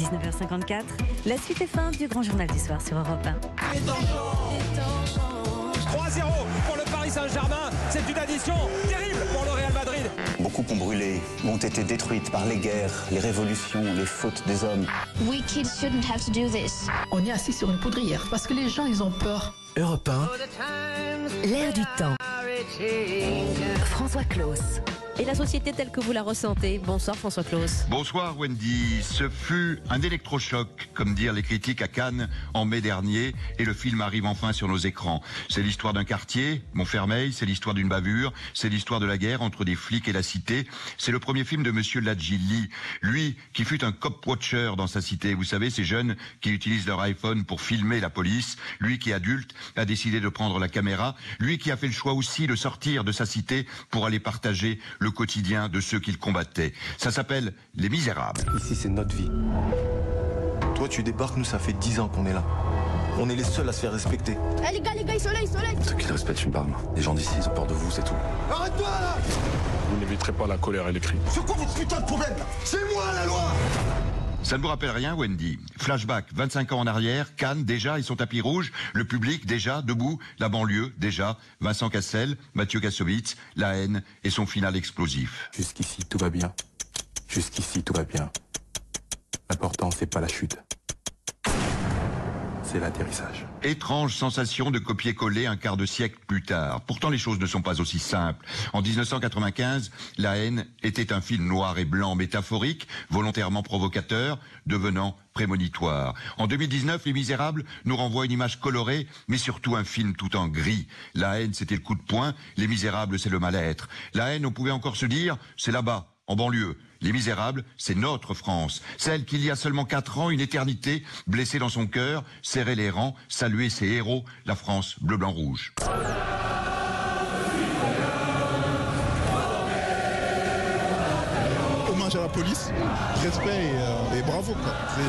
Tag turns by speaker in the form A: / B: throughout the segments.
A: 19h54, la suite est fin du grand journal du soir sur Europe 1.
B: 3-0 pour le Paris Saint-Germain. C'est une addition terrible pour le Real Madrid.
C: Beaucoup ont brûlé, ont été détruites par les guerres, les révolutions, les fautes des hommes.
D: We kids shouldn't have to do this.
E: On est assis sur une poudrière parce que les gens, ils ont peur.
F: Europe 1,
A: L'air du temps. François Claus. Et la société telle que vous la ressentez. Bonsoir François Claus.
G: Bonsoir Wendy. Ce fut un électrochoc, comme dirent les critiques à Cannes en mai dernier, et le film arrive enfin sur nos écrans. C'est l'histoire d'un quartier, Montfermeil, c'est l'histoire d'une bavure, c'est l'histoire de la guerre entre des flics et la cité. C'est le premier film de Monsieur Ladjili, lui qui fut un cop watcher dans sa cité. Vous savez, ces jeunes qui utilisent leur iPhone pour filmer la police. Lui qui adulte a décidé de prendre la caméra. Lui qui a fait le choix aussi de sortir de sa cité pour aller partager le quotidien de ceux qu'il combattait. Ça s'appelle Les Misérables.
H: Ici, c'est notre vie. Toi, tu débarques, nous, ça fait 10 ans qu'on est là. On est les seuls à se faire respecter.
D: Eh les gars, les gars, sont là.
I: Ceux qui le respectent une barbe. Les gens d'ici, ils ont peur de vous, c'est tout.
H: Arrête-toi là
I: Vous n'éviterez pas la colère et les cris.
H: C'est quoi votre putain de problème C'est moi la loi
G: Ça ne vous rappelle rien, Wendy? Flashback, 25 ans en arrière, Cannes, déjà, ils sont tapis rouge, le public, déjà, debout, la banlieue, déjà, Vincent Cassel, Mathieu Kassovitz, la haine et son final explosif.
I: Jusqu'ici, tout va bien. Jusqu'ici, tout va bien. L'important, c'est pas la chute. C'est l'atterrissage.
G: Étrange sensation de copier-coller un quart de siècle plus tard. Pourtant, les choses ne sont pas aussi simples. En 1995, La haine était un film noir et blanc métaphorique, volontairement provocateur, devenant prémonitoire. En 2019, Les Misérables nous renvoient une image colorée, mais surtout un film tout en gris. La haine, c'était le coup de poing. Les Misérables, c'est le mal-être. La haine, on pouvait encore se dire, c'est là-bas, en banlieue. Les Misérables, c'est notre France, celle qu'il y a seulement quatre ans, une éternité, blessée dans son cœur, serrer les rangs, saluer ses héros, la France bleu,
J: hommage à la police, respect et, euh, et bravo.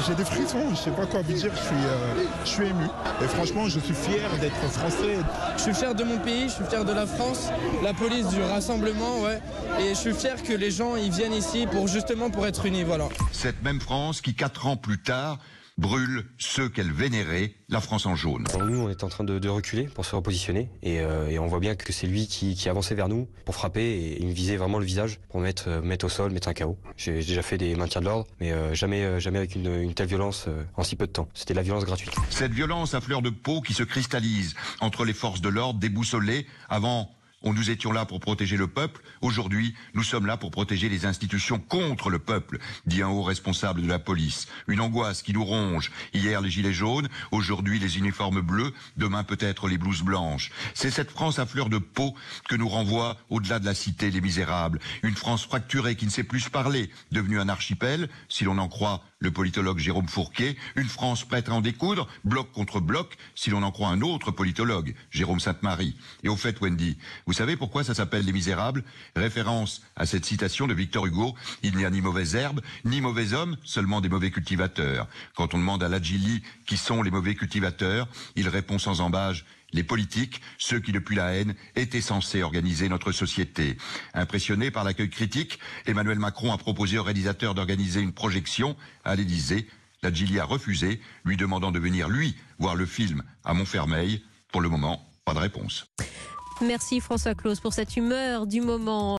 J: J'ai des frissons, je sais pas quoi vous dire, je suis, euh, je suis ému. Et franchement, je suis fier d'être français.
K: Je suis fier de mon pays, je suis fier de la France, la police du rassemblement, ouais. Et je suis fier que les gens ils viennent ici pour justement pour être unis, voilà.
G: Cette même France qui, quatre ans plus tard, brûle ceux qu'elle vénérait, la France en jaune.
L: Nous, on est en train de, de reculer pour se repositionner et, euh, et on voit bien que c'est lui qui, qui avançait vers nous pour frapper et il me visait vraiment le visage pour mettre, euh, mettre au sol, mettre un KO. J'ai déjà fait des maintiens de l'ordre, mais euh, jamais, jamais avec une, une telle violence en si peu de temps. C'était la violence gratuite.
G: Cette violence à fleur de peau qui se cristallise entre les forces de l'ordre déboussolées. Avant, on nous étions là pour protéger le peuple. Aujourd'hui, nous sommes là pour protéger les institutions contre le peuple, dit un haut responsable de la police. Une angoisse qui nous ronge. Hier, les gilets jaunes, aujourd'hui, les uniformes bleus, demain peut-être les blouses blanches. C'est cette France à fleur de peau que nous renvoie au-delà de la cité les misérables. Une France fracturée qui ne sait plus parler, devenue un archipel, si l'on en croit le politologue Jérôme Fourquet, une France prête à en découdre, bloc contre bloc, si l'on en croit un autre politologue, Jérôme Sainte-Marie. Et au fait, Wendy, vous savez pourquoi ça s'appelle Les Misérables? Référence à cette citation de Victor Hugo, il n'y a ni mauvaise herbe, ni mauvais homme, seulement des mauvais cultivateurs. Quand on demande à Ladjili qui sont les mauvais cultivateurs, il répond sans embâge les politiques, ceux qui depuis la haine étaient censés organiser notre société. Impressionné par l'accueil critique, Emmanuel Macron a proposé au réalisateur d'organiser une projection à l'Élysée. La a refusé, lui demandant de venir, lui, voir le film à Montfermeil. Pour le moment, pas de réponse.
A: Merci François Claus pour cette humeur du moment.